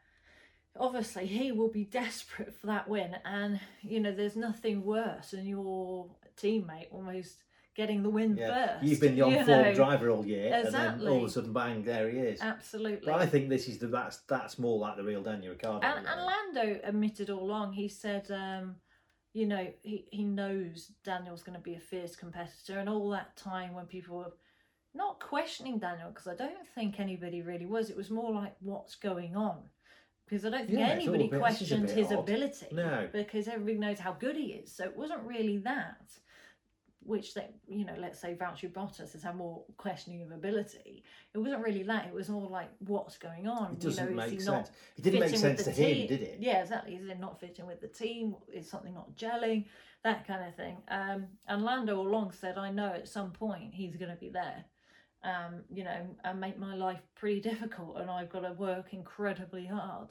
obviously he will be desperate for that win, and you know, there's nothing worse than your teammate almost getting the win yeah. first. You've been the on-form driver all year, and then all of a sudden, bang, there he is. Absolutely. But I think this is the that's that's more like the real Daniel Ricciardo. and, and Lando admitted all along. He said, um, you know, he, he knows Daniel's going to be a fierce competitor, and all that time when people were not questioning Daniel, because I don't think anybody really was. It was more like, what's going on? Because I don't think Yeah, it's all a anybody bit- this is a questioned his odd. ability. No. Because everybody knows how good he is. So it wasn't really that. Which they, you know, let's say Valtteri Bottas has had more questioning of ability. It wasn't really that. It was more like, what's going on? It doesn't you know, make he sense. not It didn't make sense to the him, did it? Yeah, exactly. Is it not fitting with the team? Is something not gelling? That kind of thing. Um, and Lando all along said, I know at some point he's going to be there. Um, you know, and make my life pretty difficult, and I've got to work incredibly hard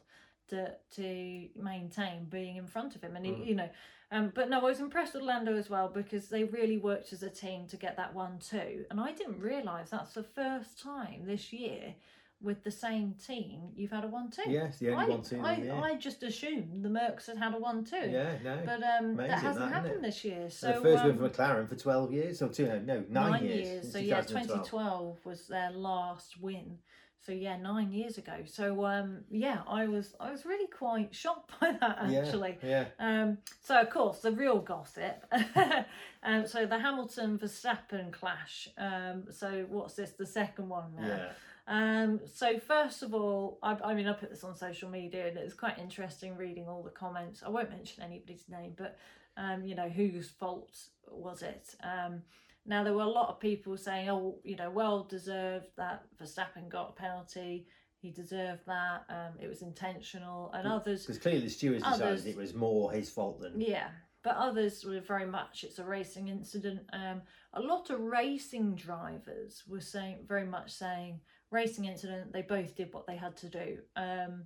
to to maintain being in front of him. And he, Mm. you know, um, but no, I was impressed with Lando as well because they really worked as a team to get that one too. And I didn't realise that's the first time this year with the same team you've had a one two. Yes, the only I, one two. I, yeah. I just assumed the Mercs had had a one two. yeah, no. But um, Amazing, that hasn't that, happened this year. So the first um, win for McLaren for 12 years, or two, no, no nine, years. So yeah, 2012. 2012 was their last win. So yeah, nine years ago. So um, yeah, I was I was really quite shocked by that actually. Yeah, Um, so of course the real gossip. um, so the Hamilton Verstappen clash. Um, so what's this? The second one yeah, now. yeah. Um, so first of all, I, I mean, I put this on social media, and it was quite interesting reading all the comments. I won't mention anybody's name, but um, you know, whose fault was it? Um, now there were a lot of people saying, "Oh, you know, well deserved that Verstappen got a penalty. He deserved that. Um, it was intentional." And others, Because clearly the stewards decided it was more his fault than. yeah, but others were very much it's a racing incident. Um, a lot of racing drivers were saying very much saying racing incident. They both did what they had to do. Um,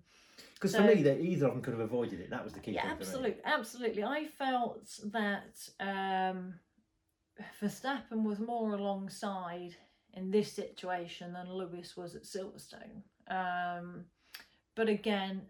Because So- for me, they, either of them could have avoided it. That was the key yeah, thing for me. absolutely, absolutely. I felt that um, Verstappen was more alongside in this situation than Lewis was at Silverstone. Um, but again,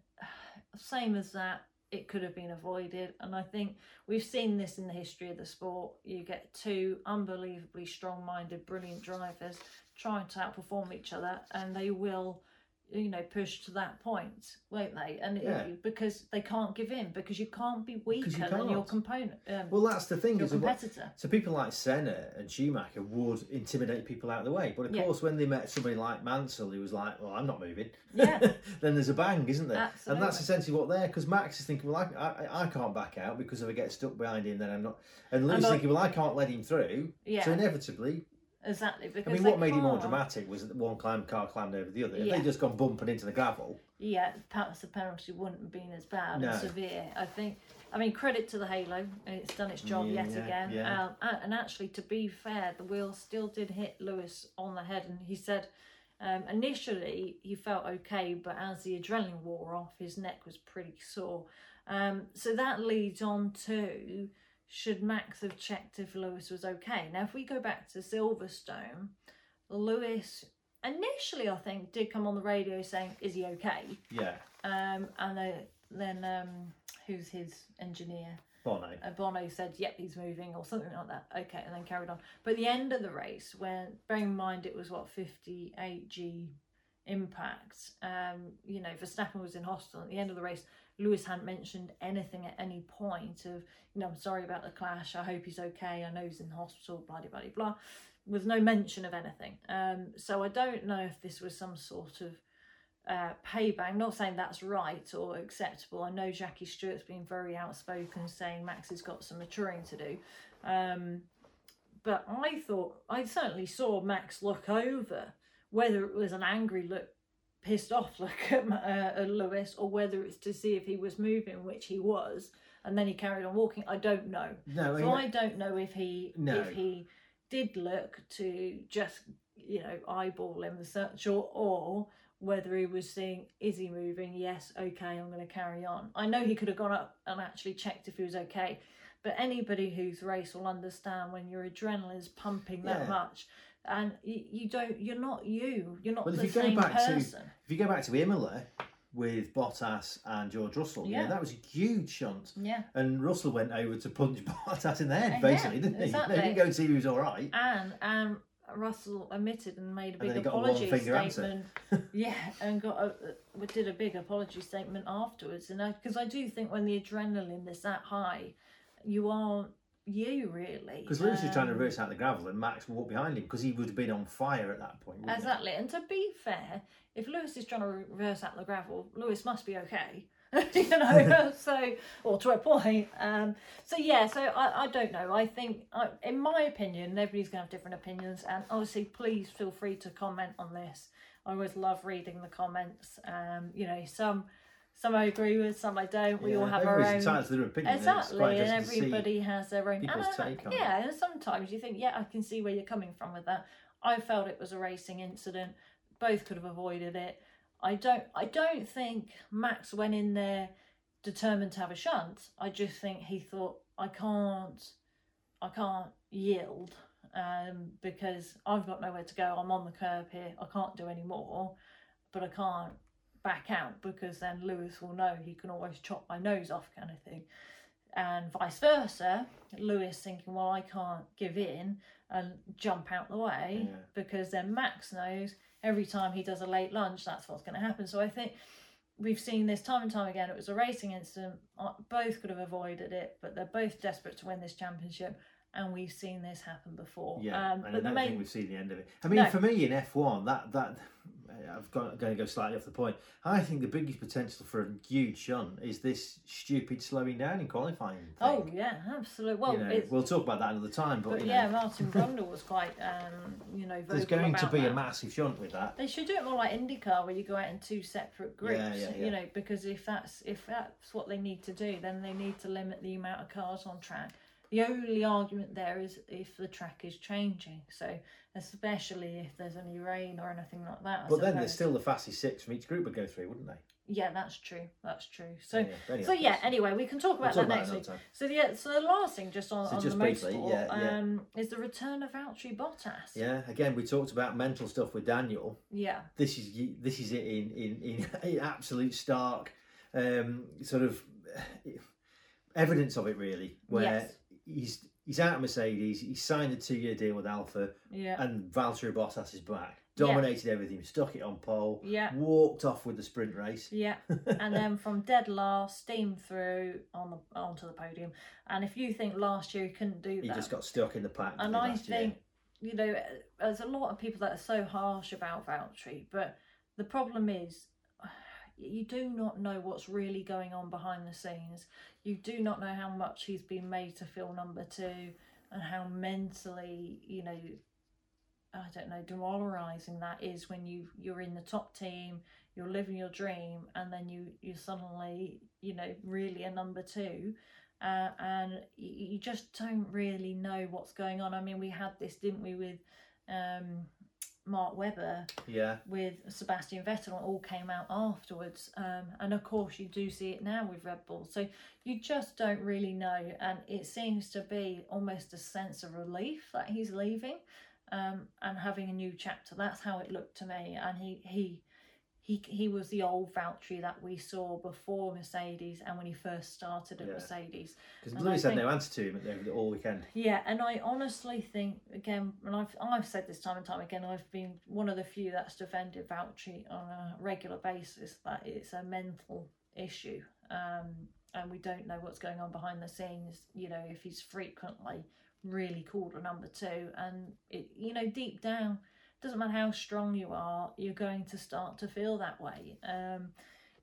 same as that, it could have been avoided. And I think we've seen this in the history of the sport. You get two unbelievably strong minded, brilliant drivers trying to outperform each other, and they will. You know, push to that point, won't they? And it- because they can't give in, because you can't be weaker you than your component, um, Well, that's the thing. your Is what, competitor. so people like Senna and Schumacher would intimidate people out of the way. But of Yeah. course, when they met somebody like Mansell, who was like, "Well, I'm not moving," Yeah. then there's a bang, isn't there? Absolutely. And that's essentially what they're. Because Max is thinking, "Well, I, I, I can't back out because if I get stuck behind him, then I'm not." And Lewis thinking, "Well, I can't let him through." Yeah. So inevitably, Exactly. Because I mean, what made it more dramatic was that one climb car climbed over the other. If Yeah. they'd just gone bumping into the gravel, yeah, perhaps the penalty wouldn't have been as bad No. and severe. I think. I mean, credit to the Halo, it's done its job Yeah, yet yeah, again. yeah. Um, and, and actually, to be fair, the wheel still did hit Lewis on the head, and he said um, initially he felt okay, but as the adrenaline wore off, his neck was pretty sore. Um, so that leads on to should Max have checked if Lewis was okay? Now, if we go back to Silverstone, Lewis initially, I think, did come on the radio saying, "Is he okay?" yeah, Um, and then, then um, who's his engineer? Bono. Uh, Bono said, "Yep, he's moving," or something like that. Okay, and then carried on. But the end of the race, when bearing in mind it was what fifty eight g impact. Um, you know, Verstappen was in hospital at the end of the race. Lewis hadn't mentioned anything at any point of, you know, I'm sorry about the clash. I hope he's okay. I know he's in hospital. Blah blah blah blah. With no mention of anything. Um, so I don't know if this was some sort of uh, payback. Not saying that's right or acceptable. I know Jackie Stewart's been very outspoken, saying Max has got some maturing to do. Um, but I thought I certainly saw Max look over whether it was an angry look, pissed off like at, uh, Lewis, or whether it's to see if he was moving, which he was, and then he carried on walking. I don't know. No, So I- I don't know if he No. if he did look to just you know eyeball him the search or or whether he was seeing is he moving yes okay i'm going to carry on i know he could have gone up and actually checked if he was okay but anybody who's raced will understand when your adrenaline's pumping that Yeah. much and you, you don't you're not you you're not Well, if the you go same back to- person If you go back to Imola with Bottas and George Russell, yeah, Yeah. that was a huge shunt. yeah And Russell went over to punch Bottas in the head, Yeah, basically, didn't he? exactly. They didn't go and see if he was all right. and um Russell admitted and made a big he got a apology statement. yeah, and got a, uh, did a big apology statement afterwards. And because I, do think when the adrenaline is that high, you aren't you really. Because Lewis was trying to Um, reverse out the gravel and Max walked behind him because he would have been on fire at that point. wouldn't he? Exactly, and to be fair, if Lewis is trying to reverse out the gravel, Lewis must be okay. you know, so or to a point. Um, so yeah, so I, I don't know. I think, I, in my opinion, everybody's gonna have different opinions, and obviously, please feel free to comment on this. I always love reading the comments. Um, you know, some some I agree with, some I don't. We all have our own entitled to their opinion. Exactly, and interesting to see everybody has their own people's and take on it. yeah, and sometimes you think, yeah, I can see where you're coming from with that. I felt it was a racing incident. Both could have avoided it. I don't. I don't think Max went in there determined to have a shunt. I just think he thought, I can't, I can't yield um, because I've got nowhere to go. I'm on the curb here. I can't do any more, but I can't back out because then Lewis will know he can always chop my nose off, kind of thing. And vice versa, Lewis thinking, well, I can't give in and jump out the way Yeah. because then Max knows every time he does a late lunch, that's what's going to happen. So I think we've seen this time and time again. It was a racing incident. Uh, Both could have avoided it, but they're both desperate to win this championship. And we've seen this happen before. Yeah, um, and I but the don't main think we've seen the end of it. I mean, No. for me in F1, that that I've got going to go slightly off the point. I think the biggest potential for a huge shunt is this stupid slowing down in qualifying. Thing. oh yeah, absolutely. Well, you know, we'll talk about that another time. But, but you know, yeah, Martin Brundle was quite, um, you know, there's going to be a massive shunt with that. They should do it more like IndyCar, where you go out in two separate groups. Yeah, yeah, yeah. You know, because if that's if that's what they need to do, then they need to limit the amount of cars on track. The only argument there is if the track is changing. So especially if there's any rain or anything like that. I But then there's suppose. still the fastest six from each group would go through, wouldn't they? yeah, that's true. That's true. So. Yeah, anyway, So yeah. Anyway, we can talk We'll about talk that about next it week. another. So yeah. So the last thing, just on, So on just the briefly, motorsport, yeah, yeah. um, is the return of Valtteri Bottas. Yeah, again, we talked about mental stuff with Daniel. Yeah. This is this is it in in, in, in absolute stark um, sort of evidence of it, really, where Yes. He's he's out of Mercedes, He signed a two year deal with Alfa, Yeah. and Valtteri Bottas is back, Yeah. dominated everything, stuck it on pole, Yeah. walked off with the sprint race. Yeah, and then from dead last, steam through on the onto the podium. And if you think last year he couldn't do He that, he just got stuck in the pack. and I last year? think you know there's a lot of people that are so harsh about Valtteri, but the problem is you do not know what's really going on behind the scenes. You do not know how much he's been made to feel number two, and how mentally, you know, I don't know, demoralizing that is when you you're in the top team, you're living your dream, and then you you suddenly, you know, really a number two. Uh, and you, just don't really know what's going on. I mean, we had this, didn't we, with um, Mark Webber Yeah, with Sebastian Vettel, all came out afterwards. Um, and of course, you do see it now with Red Bull. So you just don't really know. And it seems to be almost a sense of relief that he's leaving um, and having a new chapter. That's how it looked to me. And he, he, he he was the old Valtteri that we saw before Mercedes and when he first started at Yeah. Mercedes. Because Lewis had no answer to him the, all weekend. Yeah, and I honestly think again, and I've I've said this time and time again, I've been one of the few that's defended Valtteri on a regular basis that it's a mental issue, um, and we don't know what's going on behind the scenes. You know, if he's frequently really called a number two, and it, you know, deep down, doesn't matter how strong you are, you're going to start to feel that way. Um,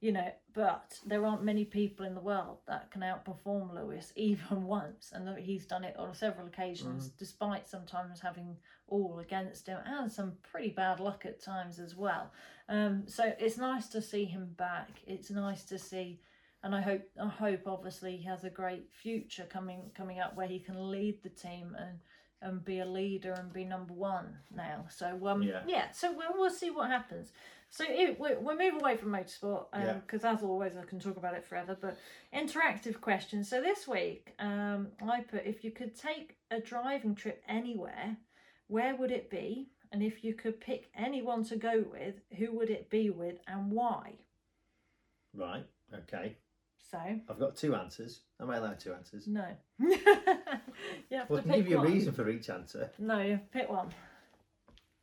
you know, but there aren't many people in the world that can outperform Lewis even once, and he's done it on several occasions, despite sometimes having all against him and some pretty bad luck at times as well. Um, so it's nice to see him back. It's nice to see, and I hope, I hope obviously he has a great future coming coming up where he can lead the team and and be a leader and be number one now. So um, Yeah. yeah, so we'll, we'll see what happens. So it, we we'll move away from motorsport Yeah. because, as always, I can talk about it forever. But interactive questions. So this week, um, I put if you could take a driving trip anywhere, where would it be? And if you could pick anyone to go with, who would it be with and why? Right. Okay. So I've got two answers. Am I allowed two answers? no, you have Well, to pick give you a one. reason for each answer. No, you have to pick one.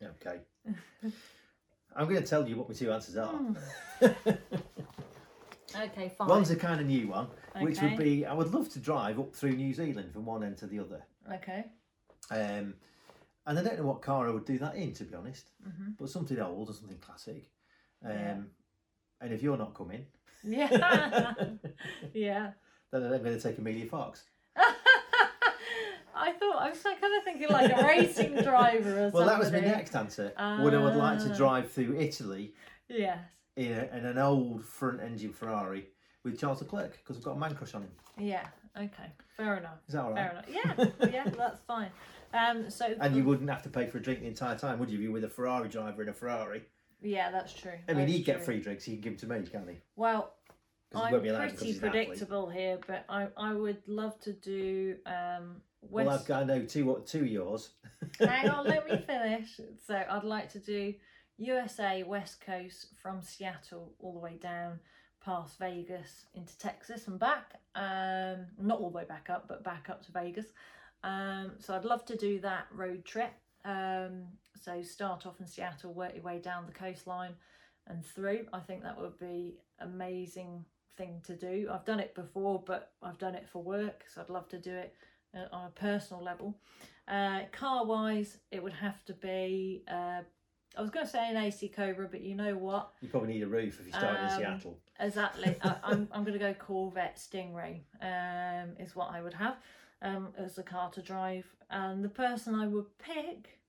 Okay. I'm going to tell you what my two answers are. Hmm. Okay, fine. One's a kind of new one, which would be I would love to drive up through New Zealand from one end to the other. okay. Um, and I don't know what car I would do that in, to be honest, Mhm. but something old or something classic. Um, Yeah. And if you're not coming, Yeah. yeah. then I'm going to take Emilia Fox. I thought I was kind of thinking like a racing driver or Well, that was my next answer. Would I would like to Ah. drive through Italy Yes. in, a, in an old front engine Ferrari with Charles Leclerc because I've got a man crush on him. Yeah. Okay. Fair enough. Is that all Fair right? enough. Yeah. Yeah. That's fine. Um. So. And you wouldn't have to pay for a drink the entire time, would you? If you were with a Ferrari driver in a Ferrari. Yeah, that's true. I mean, he'd get free drinks. He can give them to me, can't he? Well, 'Cause he I'm won't be allowed because pretty he's an athlete. predictable here, but I I would love to do um. Well, I've West... got I know two two of yours. Hang on, let me finish. So I'd like to do USA West Coast from Seattle all the way down past Vegas into Texas and back. Um, not all the way back up, but back up to Vegas. Um, so I'd love to do that road trip. Um, so start off in Seattle, work your way down the coastline and through. I think that would be amazing thing to do. I've done it before, but I've done it for work, so I'd love to do it uh, on a personal level. Uh, car wise, it would have to be. Uh, I was going to say an AC Cobra, but you know what? You probably need a roof if you start in Um, Seattle. Exactly. I, I'm I'm going to go Corvette Stingray. Um, is what I would have um as a car to drive, and the person I would pick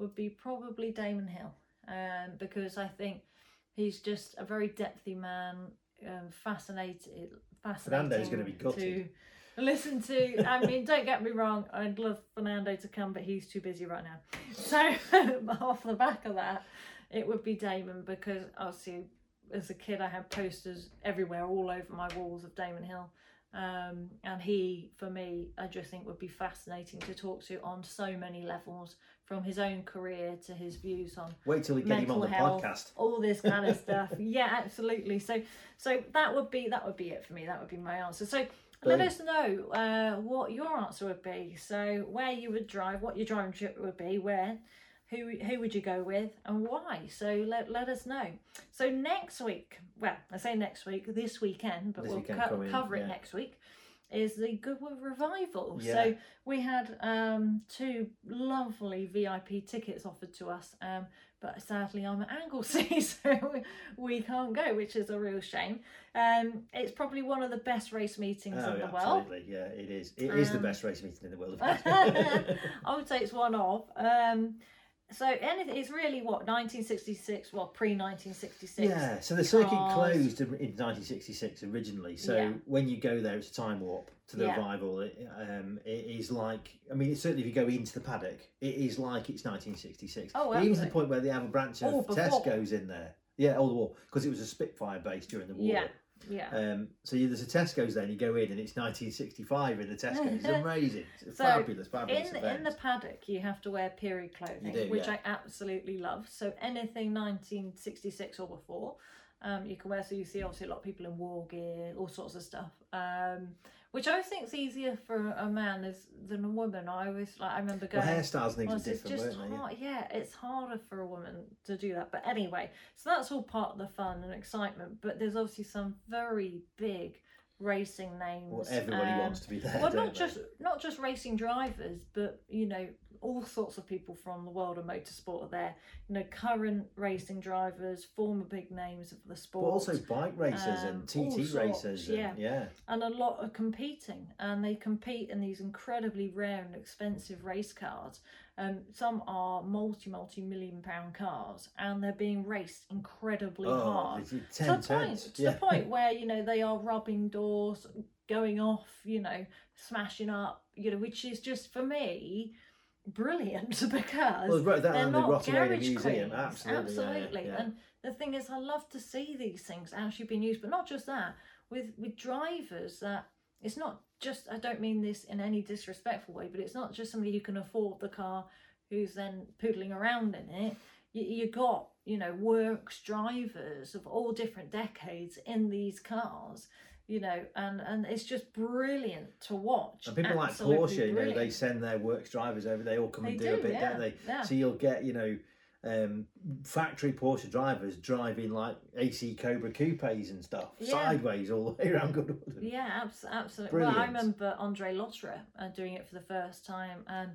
would be probably Damon Hill, um, because I think he's just a very depthy man, um, fascinated, fascinating. Fernando's gonna be gutted. to listen to. I mean, don't get me wrong. I'd love Fernando to come, but he's too busy right now. So off the back of that, it would be Damon because obviously as a kid I had posters everywhere, all over my walls of Damon Hill. Um, and he, for me, I just think would be fascinating to talk to on so many levels, from his own career to his views on Wait till we get him on the health, podcast. all this kind of stuff. Yeah, absolutely. So, so that would be that would be it for me. That would be my answer. So. Let us know uh, what your answer would be. So, where you would drive, what your driving trip would be, where, who who would you go with, and why? So let let us know. So next week, well, I say next week, this weekend, but This we'll weekend co- cover it yeah. next week. Is the Goodwood revival? Yeah. So we had um, two lovely VIP tickets offered to us, um, but sadly I'm at Anglesey, so we, can't go, which is a real shame. Um, it's probably one of the best race meetings Oh, in the world. absolutely. Yeah, it is. It is the Um, best race meeting in the world. I would say it's one of. So anything, it's really what 1966, well pre 1966. yeah, so the circuit cars. closed in in 1966 originally. So Yeah. when you go there, it's a time warp to the Yeah. revival. It, um, it is like, I mean, certainly if you go into the paddock, it is like it's 1966. Oh, Even to the absolutely. point where they have a branch of Oh, before. Tesco's in there. Yeah, all the war because it was a Spitfire base during the war. Yeah, yeah. Um, so you, there's a Tesco's there, and you go in, and it's 1965 in the Tesco's. It's amazing. It's So, fabulous, fabulous in event. in the paddock, you have to wear period clothing, do, which yeah. I absolutely love. So anything 1966 or before. Um, you can wear so you see obviously a lot of people in war gear, all sorts of stuff. Um, which I think is easier for a man as than a woman. I always like I remember Well, going. hairstyles and things Well, are it's different, just weren't they? Yeah. yeah, it's harder for a woman to do that. But anyway, so that's all part of the fun and excitement. But there's obviously some very big racing names. Well, everybody um, wants to be there. well, not they? just not just racing drivers, but you know all sorts of people from the world of motorsport are there. You know, current racing drivers, former big names of the sport, But also bike racers um, and TT sorts, racers. And, yeah. yeah. and a lot are competing, and they compete in these incredibly rare and expensive race cars. Um, some are multi multi million pound cars, and they're being raced incredibly Oh, hard it's to the point to Yeah. the point where you know they are rubbing doors going off you know smashing up you know which is just for me brilliant because Well, right, they're the not Rottenade garage Museum, queens. absolutely. yeah, yeah, yeah. and the thing is i love to see these things actually being used but not just that with with drivers that it's not just i don't mean this in any disrespectful way but it's not just somebody who can afford the car who's then poodling around in it you, you got you know works drivers of all different decades in these cars you know and and it's just brilliant to watch And people like Absolutely Porsche, you know, they send their works drivers over. They all come They and do, do, a bit, yeah, don't they? yeah. So you'll get, you know, um, factory Porsche drivers driving like AC Cobra coupes and stuff Yeah. sideways all the way around Goodwood. Yeah, abs- absolutely. Well, I remember Andre Lotterer uh, doing it for the first time, and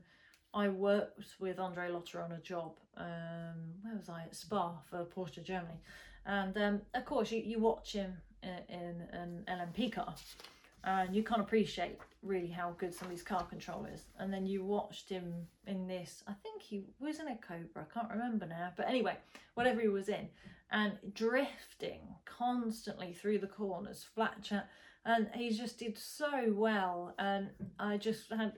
I worked with Andre Lotterer on a job. Um, where was I at Spa for Porsche Germany, and um, of course you, you watch him in, an LMP car, and you can't appreciate really how good somebody's car control is. And then you watched him in this. I think he was in a Cobra. I can't remember now, but anyway, whatever he was in, and drifting constantly through the corners, flat chat and he just did so well and i just had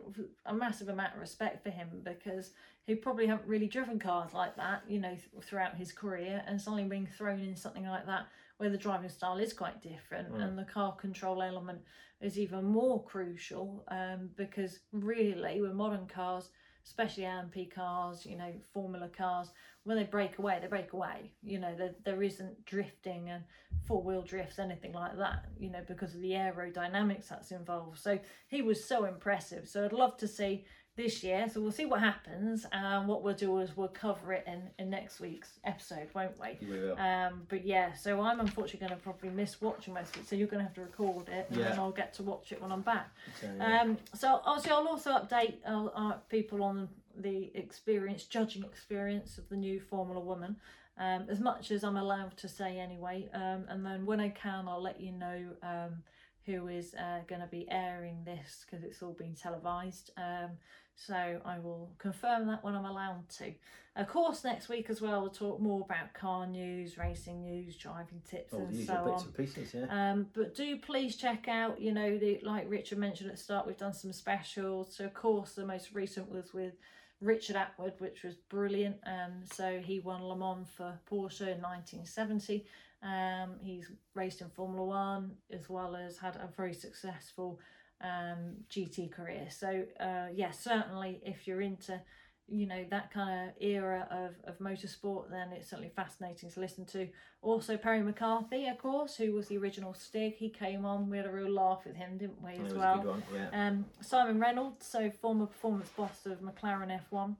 a massive amount of respect for him because he probably haven't really driven cars like that you know th- throughout his career and suddenly being thrown in something like that where the driving style is quite different Mm. and the car control element is even more crucial um, because really with modern cars especially LMP cars you know formula cars when they break away they break away you know there, there isn't drifting and four wheel drifts, anything like that, you know, because of the aerodynamics that's involved. So he was so impressive. So I'd love to see this year. So we'll see what happens. And what we'll do is we'll cover it in, in next week's episode, won't we? We will. Um, but yeah, so I'm unfortunately going to probably miss watching most of it. So you're going to have to record it, and then I'll get to watch it when I'm back. So, yeah. Um, so obviously, I'll also update uh, uh, people on the experience, judging experience of the new Formula Woman, um, as much as I'm allowed to say anyway. Um, and then when I can, I'll let you know um, who is uh, going to be airing this because it's all been televised. Um, so I will confirm that when I'm allowed to. Of course, next week as well, we'll talk more about car news, racing news, driving tips, all and so on. and pieces, yeah. Um, but do please check out, you know, the like Richard mentioned at the start, we've done some specials. So of course the most recent was with Richard Attwood, which was brilliant. Um, so he won Le Mans for Porsche in 1970. Um, he's raced in Formula One as well as had a very successful um, GT career. So uh, yeah, certainly if you're into you know that kind of era of, of motorsport then it's certainly fascinating to listen to also perry mccarthy of course who was the original stig he came on we had a real laugh with him didn't we as well one, yeah. um, Simon Reynolds, so former performance boss of McLaren F1.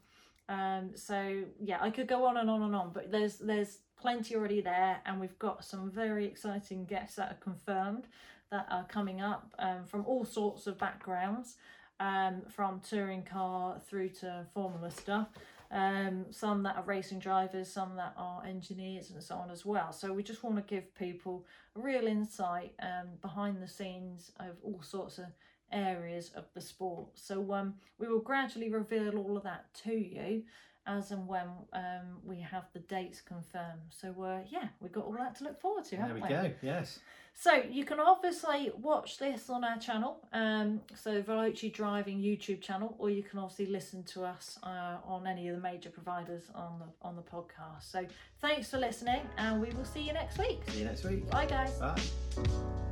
Um, so yeah, I could go on and on and on, but there's there's plenty already there, and we've got some very exciting guests that are confirmed that are coming up um, from all sorts of backgrounds, um, from touring car through to Formula stuff. Um, some that are racing drivers, some that are engineers, and so on as well. So we just want to give people a real insight um, behind the scenes of all sorts of areas of the sport. So um, we will gradually reveal all of that to you as and when um, we have the dates confirmed. So uh, yeah, we've got all that to look forward to, There haven't we go, yes. So you can obviously watch this on our channel, um, so Veloce Driving YouTube channel, or you can obviously listen to us uh, on any of the major providers on the on the podcast. So thanks for listening, and we will see you next week. See you next week. Bye, guys. Bye.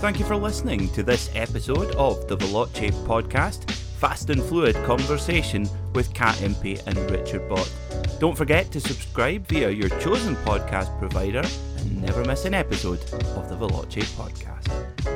Thank you for listening to this episode of the Veloce podcast. fast and fluid conversation with Kat Impey and Richard Bott. Don't forget to subscribe via your chosen podcast provider and never miss an episode of the Veloce podcast.